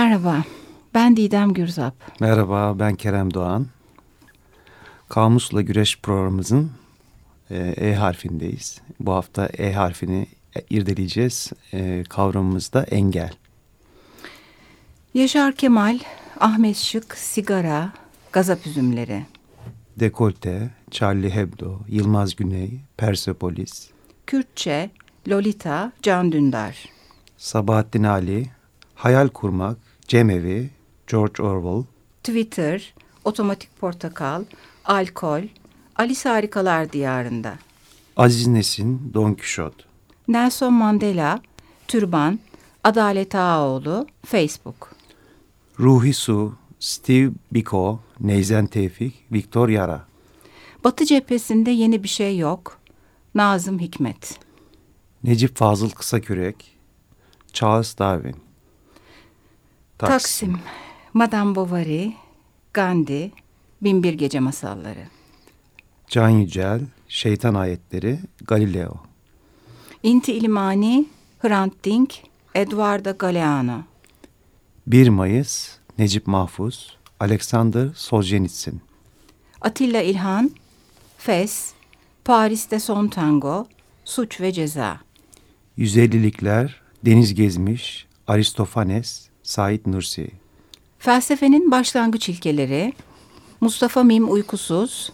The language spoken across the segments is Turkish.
Merhaba, ben Didem Gürzap. Merhaba, ben Kerem Doğan. Kamusla Güreş programımızın e, E harfindeyiz. Bu hafta E harfini irdeleyeceğiz. E, kavramımız da engel. Yaşar Kemal, Ahmet Şık, sigara, gazap üzümleri. Dekolte, Charlie Hebdo, Yılmaz Güney, Persepolis. Kürtçe, Lolita, Can Dündar. Sabahattin Ali, Hayal Kurmak, Cemevi, George Orwell. Twitter, Otomatik Portakal, Alkol, Alice Harikalar Diyarında. Aziz Nesin, Don Quixote. Nelson Mandela, Türban, Adalet Ağaoğlu, Facebook. Ruhi Su, Steve Biko, Neyzen Tevfik, Viktor Yara. Batı cephesinde yeni bir şey yok. Nazım Hikmet. Necip Fazıl Kısakürek, Charles Darwin. Taksim, Taksim Madame Bovary, Gandhi, Binbir Gece Masalları. Can Yücel, Şeytan Ayetleri, Galileo. Inti İlimani, Hrant Dink, Eduardo Galeano. 1 Mayıs, Necip Mahfuz, Alexander Solzhenitsyn. Atilla İlhan, Fes, Paris'te Son Tango, Suç ve Ceza. 150'likler, Deniz Gezmiş, Aristofanes, Said Nursi. Felsefenin başlangıç ilkeleri, Mustafa Mim Uykusuz.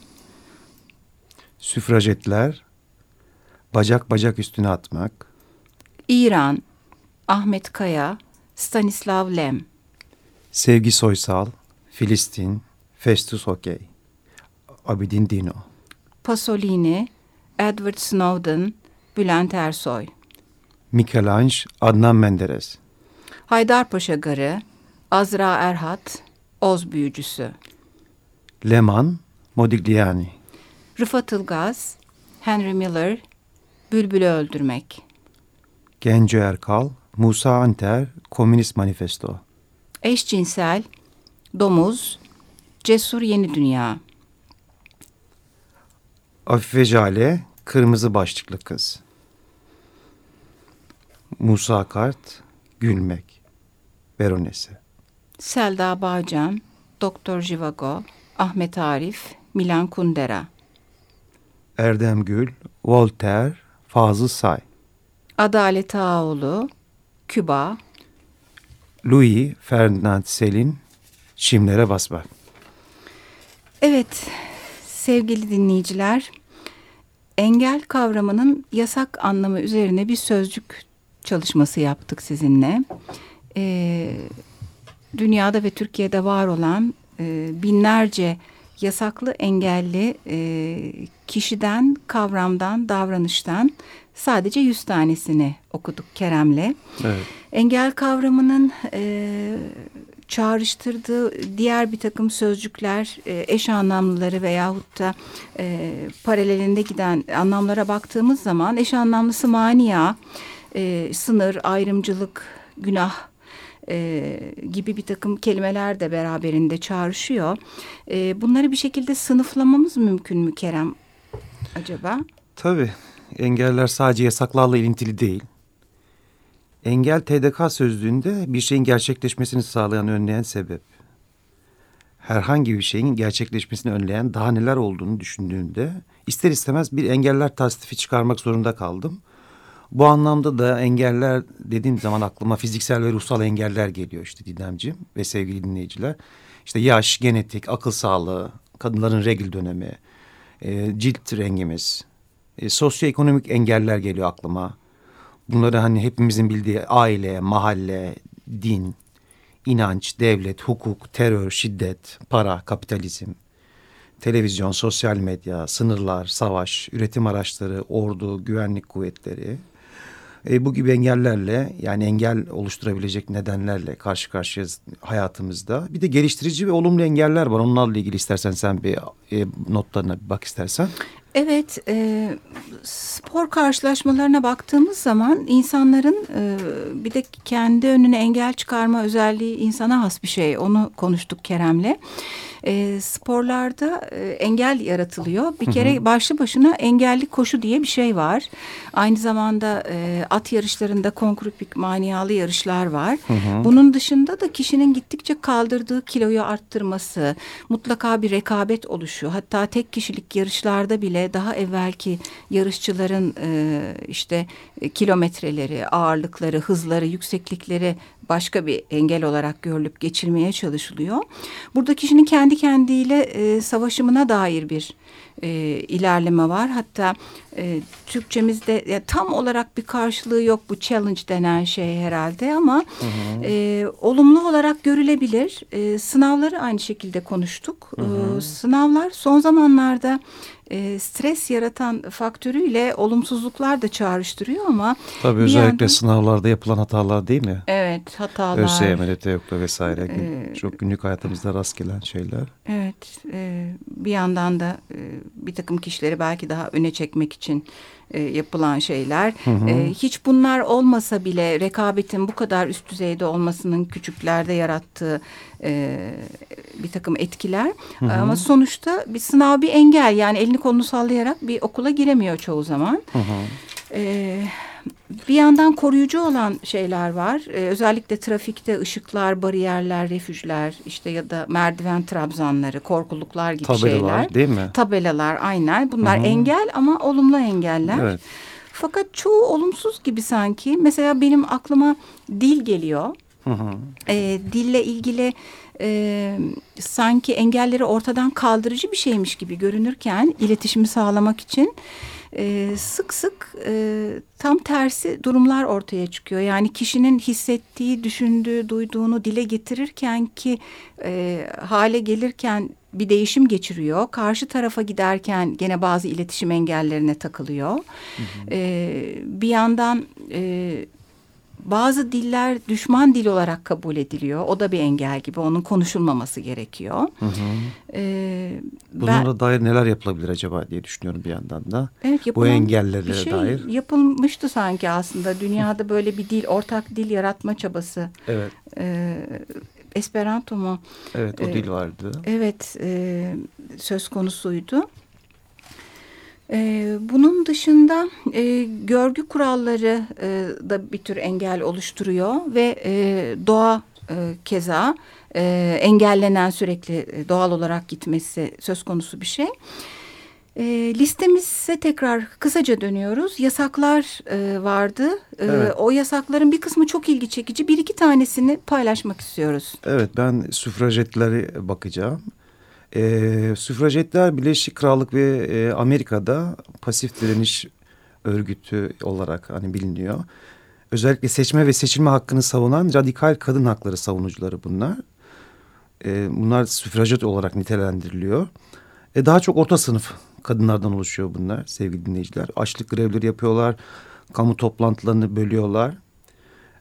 Süfrajetler, Bacak bacak üstüne atmak. İran, Ahmet Kaya, Stanislav Lem. Sevgi Soysal, Filistin, Festus Okey, Abidin Dino. Pasolini, Edward Snowden, Bülent Ersoy. Michelangelo, Adnan Menderes. Haydarpaşa Garı, Azra Erhat, Oz Büyücüsü. Leman, Modigliani. Rıfat Ilgaz, Henry Miller, Bülbül'ü Öldürmek. Genco Erkal, Musa Anter, Komünist Manifesto. Eşcinsel, Domuz, Cesur Yeni Dünya. Afife Jale, Kırmızı Başlıklı Kız. Musa Kart, Gülmek. Veronese. Selda Bağcan, Doktor Jivago, Ahmet Arif, Milan Kundera. Erdem Gül, Voltaire, Fazıl Say. Adalet Ağoğlu, Küba. Louis Ferdinand Selin, Şimlere Basmak. Evet, sevgili dinleyiciler, engel kavramının yasak anlamı üzerine bir sözcük çalışması yaptık sizinle. Ee, dünyada ve Türkiye'de var olan e, binlerce yasaklı engelli e, kişiden, kavramdan, davranıştan sadece yüz tanesini okuduk Kerem'le. Evet. Engel kavramının e, çağrıştırdığı diğer bir takım sözcükler, e, eş anlamlıları veyahut da e, paralelinde giden anlamlara baktığımız zaman eş anlamlısı mania, e, sınır, ayrımcılık, günah e, gibi bir takım kelimeler de beraberinde çağrışıyor. E, bunları bir şekilde sınıflamamız mümkün mü Kerem acaba? Tabii. Engeller sadece yasaklarla ilintili değil. Engel TDK sözlüğünde bir şeyin gerçekleşmesini sağlayan, önleyen sebep. Herhangi bir şeyin gerçekleşmesini önleyen daha neler olduğunu düşündüğünde ister istemez bir engeller tasnifi çıkarmak zorunda kaldım. Bu anlamda da engeller dediğim zaman aklıma fiziksel ve ruhsal engeller geliyor işte Didemciğim ve sevgili dinleyiciler. İşte yaş, genetik, akıl sağlığı, kadınların regl dönemi, e, cilt rengimiz, e, sosyoekonomik engeller geliyor aklıma. Bunları hani hepimizin bildiği aile, mahalle, din, inanç, devlet, hukuk, terör, şiddet, para, kapitalizm, televizyon, sosyal medya, sınırlar, savaş, üretim araçları, ordu, güvenlik kuvvetleri. E, bu gibi engellerle yani engel oluşturabilecek nedenlerle karşı karşıyayız hayatımızda. Bir de geliştirici ve olumlu engeller var. Onlarla ilgili istersen sen bir e, notlarına bir bak istersen. Evet, e, spor karşılaşmalarına baktığımız zaman insanların e, bir de kendi önüne engel çıkarma özelliği insana has bir şey. Onu konuştuk Kerem'le. E, sporlarda e, engel yaratılıyor. Bir kere başlı başına engelli koşu diye bir şey var. Aynı zamanda e, at yarışlarında konkrupik maniyalı yarışlar var. Bunun dışında da kişinin gittikçe kaldırdığı kiloyu arttırması, mutlaka bir rekabet oluşu. Hatta tek kişilik yarışlarda bile daha evvelki yarışçıların e, işte kilometreleri, ağırlıkları, hızları, yükseklikleri başka bir engel olarak görülüp geçirmeye çalışılıyor. Burada kişinin kendi kendiyle e, savaşımına dair bir e, ilerleme var. Hatta e, Türkçemizde ya, tam olarak bir karşılığı yok bu challenge denen şey herhalde ama hı hı. E, olumlu olarak görülebilir. E, sınavları aynı şekilde konuştuk. Hı hı. E, sınavlar son zamanlarda e, stres yaratan faktörüyle olumsuzluklar da çağrıştırıyor ama tabii özellikle yandan, sınavlarda yapılan hatalar değil mi? Evet, hatalar. ÖSYM'de, TEOK'ta vesaire e, çok günlük hayatımızda rast gelen şeyler. Evet, e, bir yandan da e, bir takım kişileri belki daha öne çekmek için e, yapılan şeyler. Hı hı. E, hiç bunlar olmasa bile rekabetin bu kadar üst düzeyde olmasının küçüklerde yarattığı e, bir takım etkiler. Hı hı. Ama sonuçta bir sınav bir engel yani elini kolunu sallayarak bir okula giremiyor çoğu zaman. Hı hı. E, bir yandan koruyucu olan şeyler var. Ee, özellikle trafikte ışıklar, bariyerler, refüjler işte ya da merdiven trabzanları, korkuluklar gibi Tabelalar, şeyler. Tabelalar değil mi? Tabelalar aynen. Bunlar Hı -hı. engel ama olumlu engeller. Evet. Fakat çoğu olumsuz gibi sanki. Mesela benim aklıma dil geliyor. Hı hı. E, dille ilgili e, sanki engelleri ortadan kaldırıcı bir şeymiş gibi görünürken iletişimi sağlamak için e, sık sık e, tam tersi durumlar ortaya çıkıyor. Yani kişinin hissettiği, düşündüğü, duyduğunu dile getirirken ki e, hale gelirken bir değişim geçiriyor. Karşı tarafa giderken gene bazı iletişim engellerine takılıyor. Hı hı. E, bir yandan e, bazı diller düşman dil olarak kabul ediliyor. O da bir engel gibi. Onun konuşulmaması gerekiyor. Hı hı. Ee, Bunlara ben, dair neler yapılabilir acaba diye düşünüyorum bir yandan da. Evet, Bu engellere bir şey dair. Yapılmıştı sanki aslında. Dünyada böyle bir dil, ortak dil yaratma çabası. Evet. Ee, Esperanto mu? Evet o ee, dil vardı. Evet e, söz konusuydu. Ee, bunun dışında e, görgü kuralları e, da bir tür engel oluşturuyor ve e, doğa e, keza e, engellenen sürekli e, doğal olarak gitmesi söz konusu bir şey. E, listemize tekrar kısaca dönüyoruz. Yasaklar e, vardı. E, evet. O yasakların bir kısmı çok ilgi çekici. Bir iki tanesini paylaşmak istiyoruz. Evet ben süfrajetleri bakacağım. E, süfrajetler Birleşik Krallık ve e, Amerika'da pasif direniş örgütü olarak hani biliniyor. Özellikle seçme ve seçilme hakkını savunan radikal kadın hakları savunucuları bunlar. E, bunlar süfrajet olarak nitelendiriliyor. E, daha çok orta sınıf kadınlardan oluşuyor bunlar sevgili dinleyiciler. Açlık grevleri yapıyorlar, kamu toplantılarını bölüyorlar.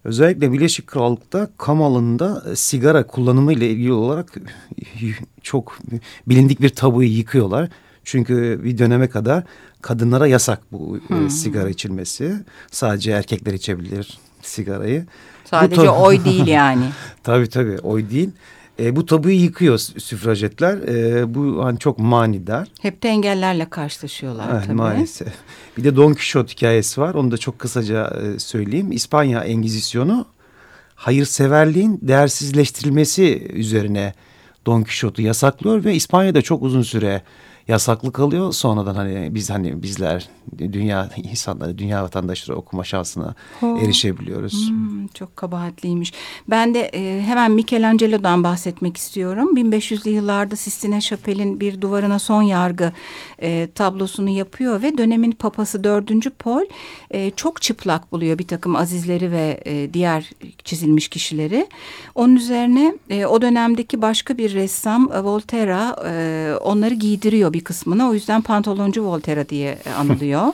Özellikle Birleşik Krallık'ta kamu alanında e, sigara kullanımı ile ilgili olarak çok bilindik bir tabuyu yıkıyorlar. Çünkü bir döneme kadar kadınlara yasak bu e, hmm. sigara içilmesi. Sadece erkekler içebilir sigarayı. Sadece oy değil yani. tabii tabii oy değil. E, bu tabuyu yıkıyor süfrajetler. E, bu hani çok manidar. Hep de engellerle karşılaşıyorlar evet, tabii. Maalesef. Bir de Don Quixote hikayesi var. Onu da çok kısaca e, söyleyeyim. İspanya Engizisyonu hayırseverliğin değersizleştirilmesi üzerine Don Quixote'u yasaklıyor ve İspanya'da çok uzun süre yasaklı kalıyor. Sonradan hani biz hani bizler dünya insanları, dünya vatandaşları okuma şansına oh. erişebiliyoruz. Hmm, çok kabahatliymiş. Ben de e, hemen Michelangelo'dan bahsetmek istiyorum. 1500'lü yıllarda Sistine Chapel'in bir duvarına son yargı e, tablosunu yapıyor ve dönemin papası 4. Paul e, çok çıplak buluyor bir takım azizleri ve e, diğer çizilmiş kişileri. Onun üzerine e, o dönemdeki başka bir ressam e, Volterra e, onları giydiriyor bir kısmını. O yüzden pantoloncu Volterra diye anılıyor.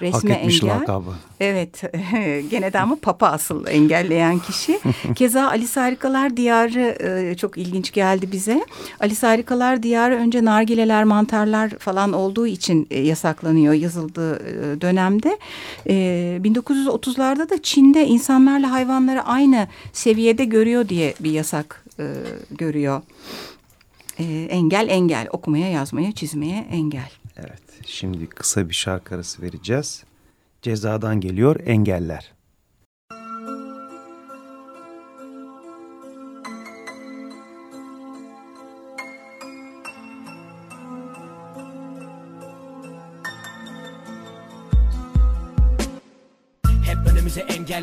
Resme Hak etmiş engel. lakabı. Evet. Gene de ama Papa asıl engelleyen kişi. Keza Alice Harikalar Diyarı e, çok ilginç geldi bize. Alice Harikalar Diyarı önce nargileler, mantarlar falan olduğu için e, yasaklanıyor yazıldığı e, dönemde. 1930'larda da Çin'de insanlarla hayvanları aynı seviyede görüyor diye bir yasak görüyor. E, engel engel okumaya yazmaya çizmeye engel. Evet şimdi kısa bir şarkı arası vereceğiz. Cezadan geliyor engeller.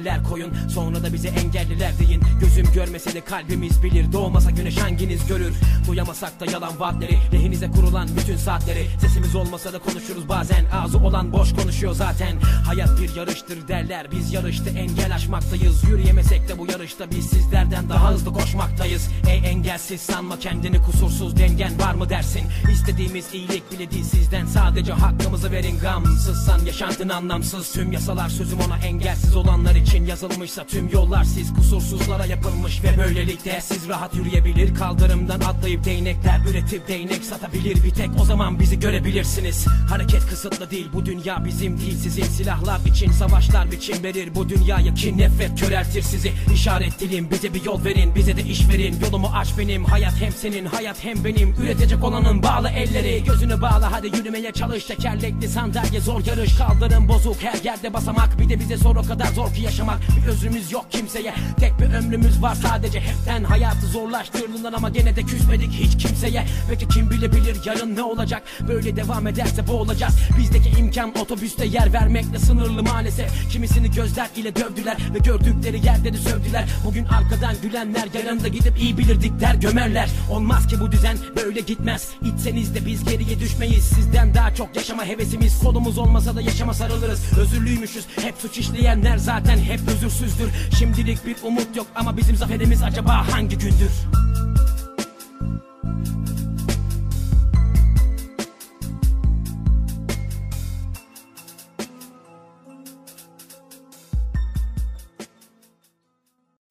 Engeller koyun Sonra da bize engelliler deyin. Gözüm görmese de kalbimiz bilir Doğmasa güneş hanginiz görür? Duyamasak da yalan vaatleri Lehinize kurulan bütün saatleri. Sesimiz olmasa da konuşuruz bazen Ağzı olan boş konuşuyor zaten. Hayat bir yarıştır derler Biz yarışta engel aşmaktayız. Yürüyemesek de bu yarışta biz sizlerden daha hızlı koşmaktayız. Ey engelsiz sanma kendini kusursuz dengen var mı dersin? İstediğimiz iyilik bile değil sizden Sadece hakkımızı verin. Gamsızsan Yaşantın anlamsız. Tüm yasalar sözüm ona engelsiz olanlar onlar için yazılmışsa tüm yollar siz kusursuzlara yapılmış ve böylelikle siz rahat yürüyebilir. Kaldırımdan atlayıp değnekler üretip değnek satabilir bir tek. O zaman bizi görebilirsiniz. Hareket kısıtlı değil. Bu dünya bizim değil. Sizin silahlar için savaşlar biçim verir bu dünyaya kin nefret köreltir sizi. İşaret dilim bize bir yol verin. Bize de iş verin. Yolumu aç benim. Hayat hem senin hayat hem benim. Üretecek olanın bağlı elleri. Gözünü bağla hadi yürümeye çalış. Tekerlekli sandalye zor yarış. Kaldırım bozuk. Her yerde basamak. Bir de bize sor o kadar zor ki yaşamak Bir özrümüz yok kimseye. Tek bir ömrümüz var sadece Hepten. Hayatı zorlaştırdılar ama gene de küsmedik hiç kimseye. Peki kim bilebilir yarın ne olacak? Böyle devam ederse boğulacağız. Bizdeki imkan otobüste yer vermekle sınırlı maalesef. Kimisini gözler ile dövdüler Ve gördükleri yerde de sövdüler. Bugün arkadan gülenler yarın da gidip iyi bilirdik der gömerler. Olmaz ki bu düzen böyle gitmez. İçseniz de biz geriye düşmeyiz. Sizden daha çok yaşama hevesimiz. Kolumuz olmasa da yaşama sarılırız. Özürlüymüşüz. Hep suç işleyenler zaten. Zaten hep özürsüzdür Şimdilik bir umut yok ama bizim zaferimiz acaba hangi gündür?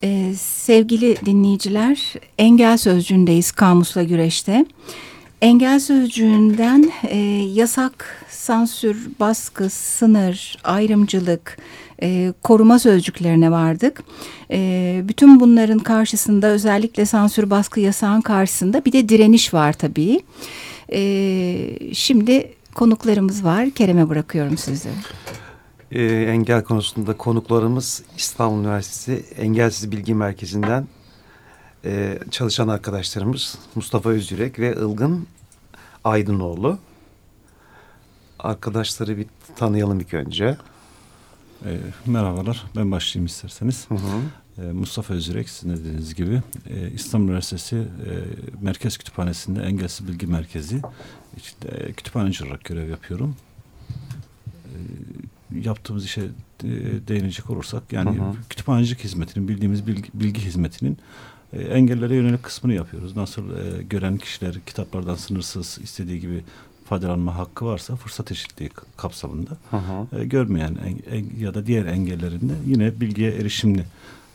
Ee, sevgili dinleyiciler, engel sözcüğündeyiz kamusla güreşte. Engel sözcüğünden e, yasak, sansür, baskı, sınır, ayrımcılık, e, koruma sözcüklerine vardık. E, bütün bunların karşısında özellikle sansür baskı yasağın karşısında bir de direniş var tabii. E, şimdi konuklarımız var. Kerem'e bırakıyorum sizi. E, engel konusunda konuklarımız İstanbul Üniversitesi Engelsiz Bilgi Merkezi'nden e, çalışan arkadaşlarımız Mustafa Özürek ve Ilgın Aydınoğlu. Arkadaşları bir tanıyalım ilk önce. E, merhabalar, ben başlayayım isterseniz. Hı hı. E, Mustafa Özürek, sizin dediğiniz gibi e, İstanbul Üniversitesi e, Merkez Kütüphanesi'nde Engelsiz Bilgi Merkezi işte, kütüphaneci olarak görev yapıyorum. E, yaptığımız işe e, değinecek olursak yani hı hı. kütüphanecilik hizmetinin, bildiğimiz bilgi, bilgi hizmetinin e, engellere yönelik kısmını yapıyoruz. Nasıl e, gören kişiler kitaplardan sınırsız istediği gibi faydalanma hakkı varsa fırsat eşitliği kapsamında hı hı. E, görmeyen en, en, ya da diğer engellerinde yine bilgiye erişimini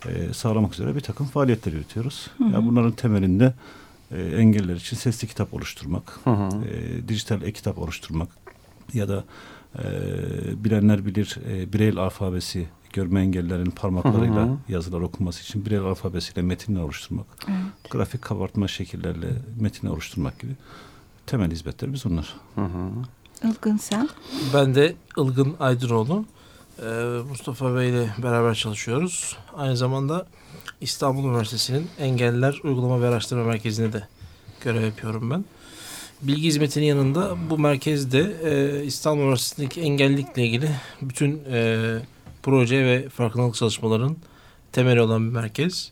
e, sağlamak üzere bir takım faaliyetler yürütüyoruz. Hı hı. Yani bunların temelinde e, engeller için sesli kitap oluşturmak, hı hı. E, dijital e-kitap oluşturmak ya da e, bilenler bilir e, Braille alfabesi görme engellerin parmaklarıyla hı hı. yazılar okunması için Braille alfabesiyle metinler oluşturmak, evet. grafik kabartma şekillerle metinler oluşturmak gibi temel hizmetlerimiz bunlar. Hı hı. Ilgın sen? Ben de Ilgın Aydınoğlu. Ee, Mustafa Bey ile beraber çalışıyoruz. Aynı zamanda İstanbul Üniversitesi'nin Engelliler Uygulama ve Araştırma Merkezi'nde de görev yapıyorum ben. Bilgi hizmetinin yanında bu merkezde e, İstanbul Üniversitesi'ndeki engellilikle ilgili bütün e, proje ve farkındalık çalışmaların temeli olan bir merkez.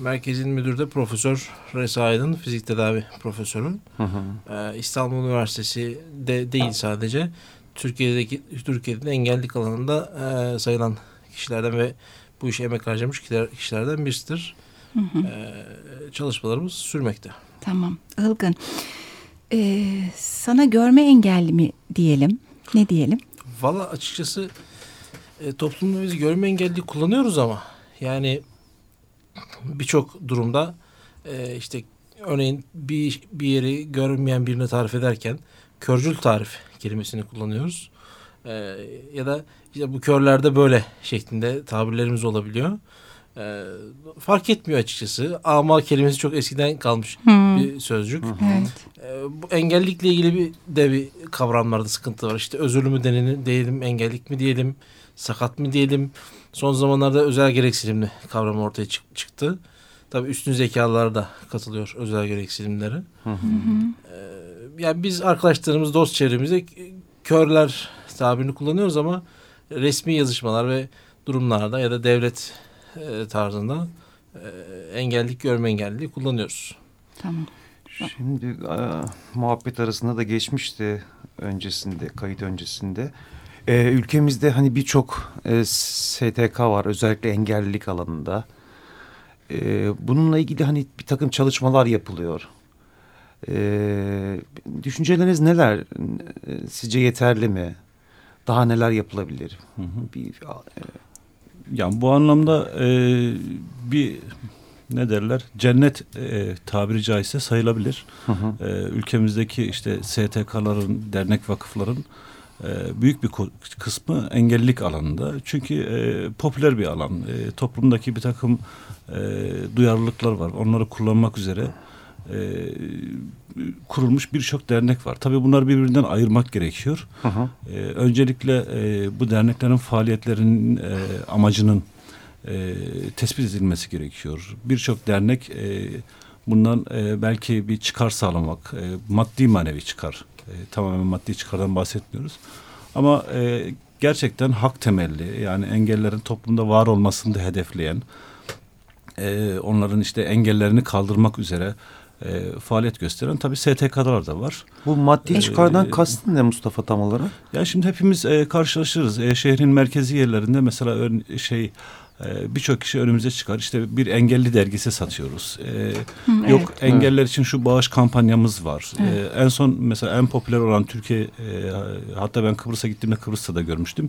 Merkezin müdürü de Profesör Reza Aydın, fizik tedavi profesörü. Hı hı. Ee, İstanbul Üniversitesi de değil sadece. Türkiye'deki Türkiye'de engellilik alanında e, sayılan kişilerden ve bu işe emek harcamış kişilerden birisidir. Hı hı. Ee, çalışmalarımız sürmekte. Tamam. Ilgın. Ee, sana görme engelli mi diyelim? Ne diyelim? Valla açıkçası e, toplumda biz görme engelli kullanıyoruz ama yani birçok durumda e, işte örneğin bir, bir yeri görmeyen birine tarif ederken körcül tarif kelimesini kullanıyoruz. E, ya da işte bu körlerde böyle şeklinde tabirlerimiz olabiliyor. E, fark etmiyor açıkçası. Ama kelimesi çok eskiden kalmış Hmm. bir sözcük. Evet. E, bu engellilikle ilgili bir de bir kavramlarda sıkıntı var. İşte özürlü mü denelim, diyelim, engellik mi diyelim, sakat mı diyelim. Son zamanlarda özel gereksinimli kavram ortaya çık- çıktı. Tabii üstün zekalılar da katılıyor özel gereksinimlere. Hı hı. Ee, yani biz arkadaşlarımız, dost çevremizde körler tabirini kullanıyoruz ama resmi yazışmalar ve durumlarda ya da devlet e, tarzında e, engellik, görme engelliliği kullanıyoruz. Tamam. Şimdi e, muhabbet arasında da geçmişti öncesinde, kayıt öncesinde. E, ülkemizde hani birçok e, STK var özellikle engellilik alanında. E, bununla ilgili hani bir takım çalışmalar yapılıyor. E, düşünceleriniz neler? E, Sizce yeterli mi? Daha neler yapılabilir? Hı hı. Bir, e, Yani bu anlamda e, bir ne derler cennet e, tabiri caizse sayılabilir. hı hı. E, ülkemizdeki işte STK'ların, dernek vakıfların büyük bir kısmı engellilik alanında. Çünkü e, popüler bir alan. E, toplumdaki bir takım e, duyarlılıklar var. Onları kullanmak üzere e, kurulmuş birçok dernek var. Tabii bunları birbirinden ayırmak gerekiyor. Hı hı. Ee, öncelikle e, bu derneklerin faaliyetlerinin e, amacının e, tespit edilmesi gerekiyor. Birçok dernek e, bundan e, belki bir çıkar sağlamak, e, maddi manevi çıkar, e, tamamen maddi çıkardan bahsetmiyoruz. Ama e, gerçekten hak temelli yani engellerin toplumda var olmasını da hedefleyen, e, onların işte engellerini kaldırmak üzere e, faaliyet gösteren tabii STK'lar da var. Bu maddi çıkardan Ee, kastın ne Mustafa tam olarak? Ya şimdi hepimiz e, karşılaşırız. E, şehrin merkezi yerlerinde mesela ön, şey e, birçok kişi önümüze çıkar. İşte bir engelli dergisi satıyoruz. E, Hı, yok evet. engeller için şu bağış kampanyamız var. Evet. E, en son mesela en popüler olan Türkiye e, hatta ben Kıbrıs'a gittiğimde Kıbrıs'ta da görmüştüm.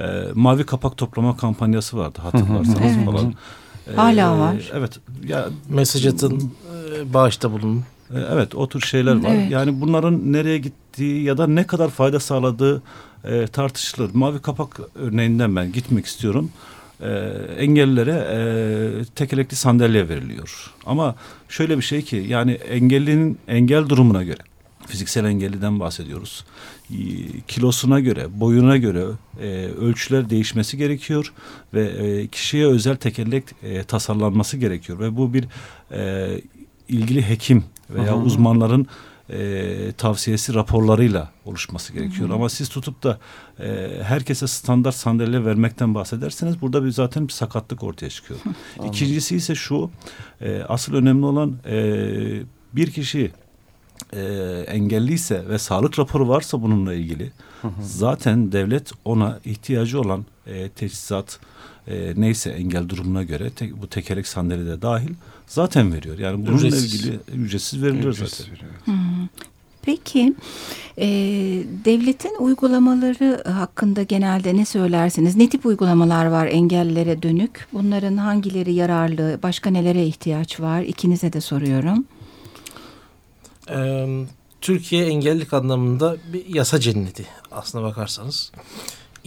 E, mavi kapak toplama kampanyası vardı hatırlarsanız Evet. falan. E, Hala var. Evet. Ya Mesaj atın, e, bağışta bulunun. e, Evet o tür şeyler var. Evet. Yani bunların nereye gittiği ya da ne kadar fayda sağladığı e, tartışılır. Mavi kapak örneğinden ben gitmek istiyorum. E, engellilere e, tekerlekli sandalye veriliyor. Ama şöyle bir şey ki yani engellinin engel durumuna göre fiziksel engelliden bahsediyoruz. Kilosuna göre, boyuna göre e, ölçüler değişmesi gerekiyor ve e, kişiye özel tekerlek e, tasarlanması gerekiyor ve bu bir e, ilgili hekim veya hı. uzmanların e, tavsiyesi raporlarıyla oluşması gerekiyor. Ama siz tutup da e, herkese standart sandalye vermekten bahsederseniz burada bir zaten bir sakatlık ortaya çıkıyor. İkincisi ise şu e, asıl önemli olan e, bir kişi e, engelliyse ve sağlık raporu varsa bununla ilgili zaten devlet ona ihtiyacı olan e, teçhizat e, neyse engel durumuna göre te- bu tekerlek sandalye de dahil zaten veriyor. Yani bununla Ücretsiz. ilgili ücretsiz veriliyor zaten. Peki e, devletin uygulamaları hakkında genelde ne söylersiniz? Ne tip uygulamalar var engellilere dönük? Bunların hangileri yararlı? Başka nelere ihtiyaç var? İkinize de soruyorum. Ee, Türkiye engellilik anlamında bir yasa cenneti aslına bakarsanız.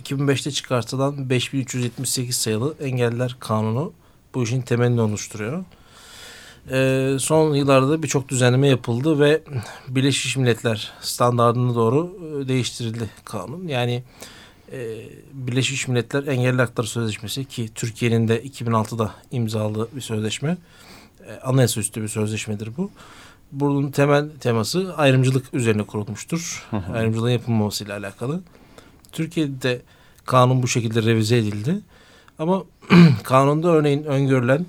2005'te çıkartılan 5378 sayılı engeller kanunu bu işin temelini oluşturuyor. Ee, son yıllarda birçok düzenleme yapıldı ve Birleşmiş Milletler standartına doğru e, değiştirildi kanun. Yani e, Birleşmiş Milletler Engelli Hakları Sözleşmesi ki Türkiye'nin de 2006'da imzaladığı bir sözleşme. E, anayasa üstü bir sözleşmedir bu. Bunun temel teması ayrımcılık üzerine kurulmuştur. Ayrımcılığın yapılmamasıyla alakalı. Türkiye'de de kanun bu şekilde revize edildi. Ama kanunda örneğin öngörülen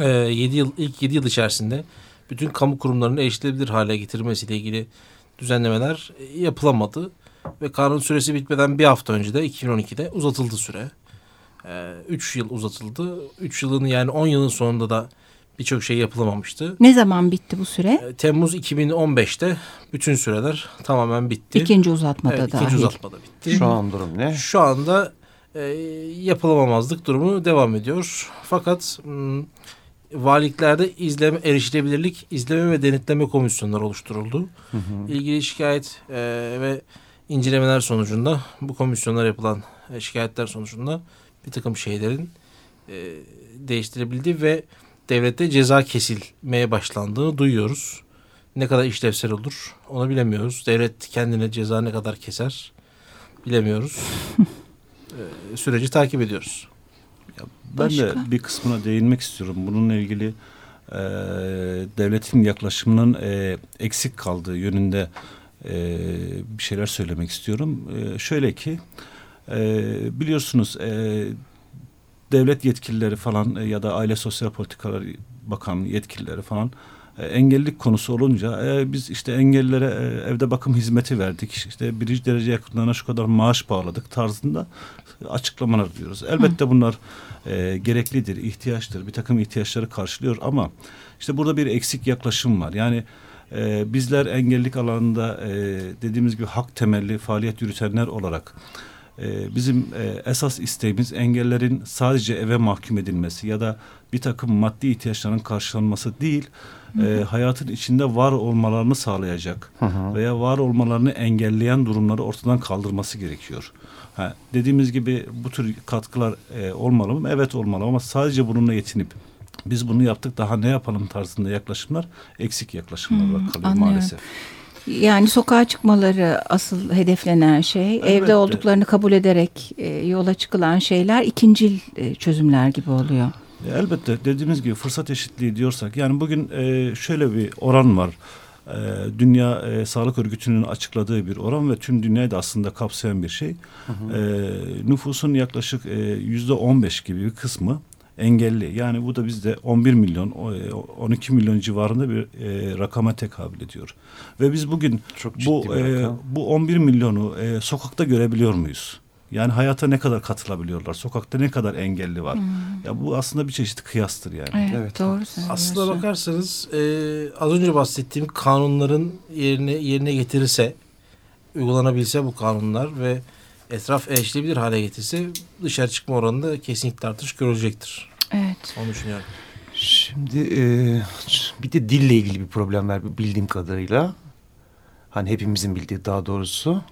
e, 7 yıl ilk 7 yıl içerisinde bütün kamu kurumlarını erişilebilir hale getirmesiyle ilgili düzenlemeler e, yapılamadı ve kanun süresi bitmeden bir hafta önce de 2012'de uzatıldı süre. 3 yıl uzatıldı. 3 yılın yani 10 yılın sonunda da birçok şey yapılamamıştı. Ne zaman bitti bu süre? E, Temmuz 2015'te bütün süreler tamamen bitti. İkinci uzatmada evet, dahil. ikinci uzatmada bitti. Şu an durum ne? Şu anda e, yapılamamazlık durumu devam ediyor. Fakat m, valiliklerde izleme, erişilebilirlik, izleme ve denetleme komisyonları oluşturuldu. İlgili şikayet e, ve incelemeler sonucunda bu komisyonlar yapılan e, şikayetler sonucunda bir takım şeylerin e, değiştirebildi ve devlette ceza kesilmeye başlandığını duyuyoruz. Ne kadar işlevsel olur onu bilemiyoruz. Devlet kendine ceza ne kadar keser bilemiyoruz. e, süreci takip ediyoruz. Ya ben Başka? de bir kısmına değinmek istiyorum. Bununla ilgili e, devletin yaklaşımının e, eksik kaldığı yönünde e, bir şeyler söylemek istiyorum. E, şöyle ki e, biliyorsunuz e, devlet yetkilileri falan e, ya da Aile Sosyal Politikalar Bakan yetkilileri falan e, engellilik konusu olunca e, biz işte engellilere e, evde bakım hizmeti verdik. İşte birinci derece yakınlarına şu kadar maaş bağladık tarzında açıklamalar diyoruz. Elbette bunlar e, gereklidir, ihtiyaçtır. Bir takım ihtiyaçları karşılıyor ama işte burada bir eksik yaklaşım var. Yani e, bizler engellilik alanında e, dediğimiz gibi hak temelli faaliyet yürütenler olarak e, bizim e, esas isteğimiz engellerin sadece eve mahkum edilmesi ya da bir takım maddi ihtiyaçların karşılanması değil, e, hayatın içinde var olmalarını sağlayacak veya var olmalarını engelleyen durumları ortadan kaldırması gerekiyor. Ha, dediğimiz gibi bu tür katkılar e, olmalı mı? Evet olmalı ama sadece bununla yetinip biz bunu yaptık daha ne yapalım tarzında yaklaşımlar eksik yaklaşımlar olarak kalıyor anlıyorum. maalesef. Yani sokağa çıkmaları asıl hedeflenen şey, Elbette. evde olduklarını kabul ederek e, yola çıkılan şeyler ikincil e, çözümler gibi oluyor. E, Elbette dediğimiz gibi fırsat eşitliği diyorsak yani bugün e, şöyle bir oran var. E, Dünya e, Sağlık Örgütü'nün açıkladığı bir oran ve tüm dünyayı da aslında kapsayan bir şey. E, nüfusun yaklaşık e, yüzde 15 gibi bir kısmı engelli. Yani bu da bizde 11 milyon, o, e, 12 milyon civarında bir e, rakama tekabül ediyor. Ve biz bugün Çok bu e, bu 11 milyonu e, sokakta görebiliyor muyuz? Yani hayata ne kadar katılabiliyorlar? Sokakta ne kadar engelli var? Ya bu aslında bir çeşit kıyastır yani. Evet, Evet. doğru söylüyorsun. Aslına bakarsanız e, az önce bahsettiğim kanunların yerine yerine getirirse, uygulanabilse bu kanunlar ve etraf erişilebilir hale getirse dışarı çıkma oranında kesinlikle artış görülecektir. Evet. Onu düşünüyorum. Şimdi e, bir de dille ilgili bir problem var bildiğim kadarıyla. Hani hepimizin bildiği daha doğrusu.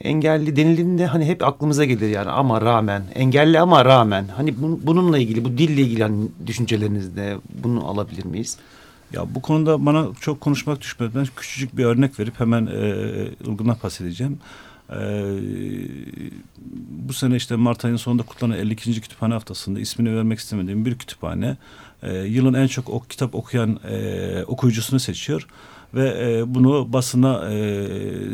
Engelli denildiğinde hani hep aklımıza gelir yani ama rağmen. Engelli ama rağmen. Hani bu- bununla ilgili bu dille ilgili hani düşüncelerinizde bunu alabilir miyiz? Ya bu konuda bana çok konuşmak düşmez. Ben küçücük bir örnek verip hemen e, Ilgın'a pas edeceğim. E, bu sene işte Mart ayının sonunda kutlanan 52. kütüphane haftasında ismini vermek istemediğim bir kütüphane e, yılın en çok ok, kitap okuyan e, okuyucusunu seçiyor ve e, bunu basına e,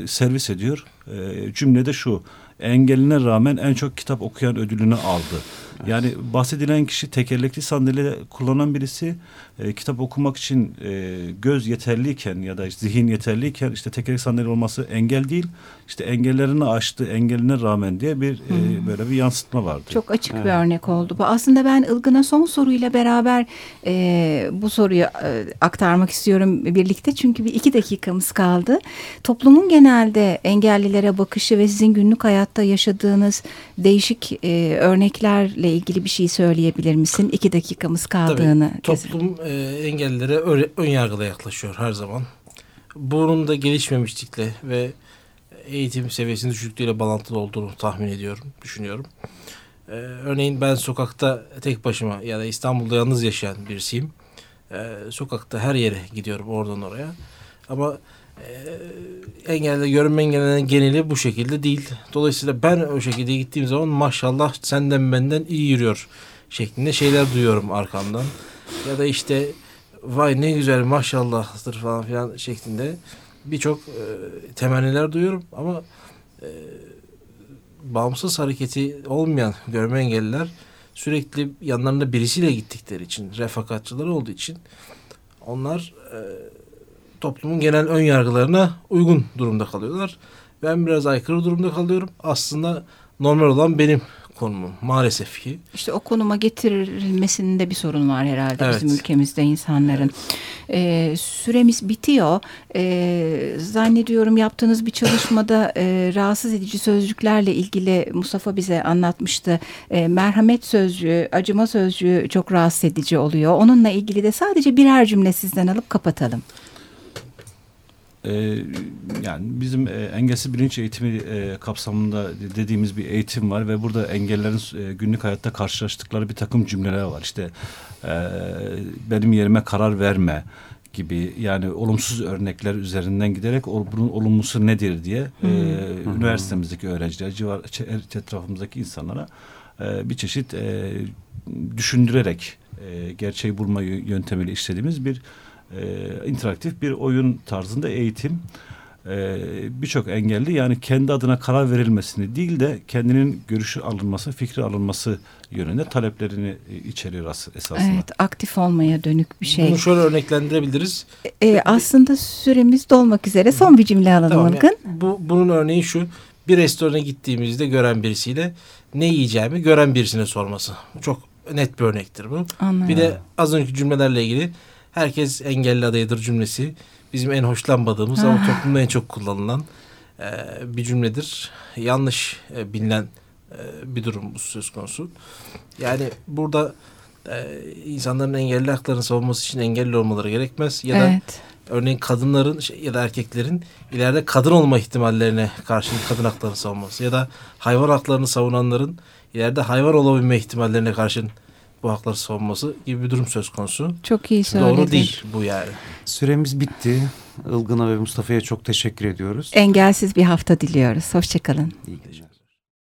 servis ediyor. E, cümlede şu engeline rağmen en çok kitap okuyan ödülünü aldı. Yani bahsedilen kişi tekerlekli sandalye kullanan birisi e, kitap okumak için e, göz yeterliyken ya da işte zihin yeterliyken işte tekerlekli sandalye olması engel değil. İşte engellerini aştı engeline rağmen diye bir e, böyle bir yansıtma vardı. Çok açık bir örnek oldu bu. Aslında ben Ilgın'a son soruyla beraber e, bu soruyu e, aktarmak istiyorum birlikte. Çünkü bir iki dakikamız kaldı. Toplumun genelde engellilere bakışı ve sizin günlük hayatta yaşadığınız değişik e, örneklerle ilgili bir şey söyleyebilir misin? İki dakikamız kaldığını. Tabii, toplum e, engellilere ön yargıla yaklaşıyor her zaman. Bunun da gelişmemişlikle ve eğitim seviyesinin düşüklüğüyle bağlantılı olduğunu tahmin ediyorum, düşünüyorum. E, örneğin ben sokakta tek başıma ya da İstanbul'da yalnız yaşayan birisiyim. E, sokakta her yere gidiyorum oradan oraya. Ama engelli, görünme engellenen geneli bu şekilde değil. Dolayısıyla ben o şekilde gittiğim zaman maşallah senden benden iyi yürüyor şeklinde şeyler duyuyorum arkamdan. Ya da işte vay ne güzel maşallahdır falan filan şeklinde birçok e, temenniler duyuyorum ama e, bağımsız hareketi olmayan görme engelliler sürekli yanlarında birisiyle gittikleri için refakatçıları olduğu için onlar e, toplumun genel ön yargılarına uygun durumda kalıyorlar. Ben biraz aykırı durumda kalıyorum. Aslında normal olan benim konumum maalesef ki. İşte o konuma getirilmesinde bir sorun var herhalde Evet. bizim ülkemizde insanların. Ee, süremiz bitiyor. Ee, zannediyorum yaptığınız bir çalışmada e, rahatsız edici sözcüklerle ilgili Mustafa bize anlatmıştı. E, merhamet sözcüğü, acıma sözcüğü çok rahatsız edici oluyor. Onunla ilgili de sadece birer cümle sizden alıp kapatalım. Ee, yani bizim e, engelsiz bilinç eğitimi e, kapsamında dediğimiz bir eğitim var ve burada engellerin e, günlük hayatta karşılaştıkları bir takım cümleler var. İşte e, benim yerime karar verme gibi yani olumsuz örnekler üzerinden giderek ol, bunun olumlusu nedir diye e, üniversitemizdeki öğrenciler, civar çe- etrafımızdaki insanlara e, bir çeşit e, düşündürerek e, gerçeği bulma yö- yöntemiyle işlediğimiz bir e, interaktif bir oyun tarzında eğitim. E, Birçok engelli yani kendi adına karar verilmesini değil de kendinin görüşü alınması, fikri alınması yönünde taleplerini e, içeriyor as- esasında. Evet, aktif olmaya dönük bir şey. Bunu şöyle örneklendirebiliriz. Ee, aslında süremiz dolmak üzere. Son bir cümle alalım Tamam, Ilgın. yani bu, bunun örneği şu. Bir restorana gittiğimizde gören birisiyle ne yiyeceğimi gören birisine sorması. Çok net bir örnektir bu. Anladım. Bir de az önceki cümlelerle ilgili herkes engelli adayıdır cümlesi. Bizim en hoşlanmadığımız ama toplumda en çok kullanılan e, bir cümledir. Yanlış e, bilinen e, bir durum bu söz konusu. Yani burada e, insanların engelli haklarını savunması için engelli olmaları gerekmez. Ya da evet. örneğin kadınların şey, ya da erkeklerin ileride kadın olma ihtimallerine karşı kadın haklarını savunması ya da hayvan haklarını savunanların ileride hayvan olabilme ihtimallerine karşın bu hakları savunması gibi bir durum söz konusu. Çok iyi söyledin. Doğru değil bu yani. Süremiz bitti. Ilgın'a ve Mustafa'ya çok teşekkür ediyoruz. Engelsiz bir hafta diliyoruz. Hoşçakalın. İyi geceler.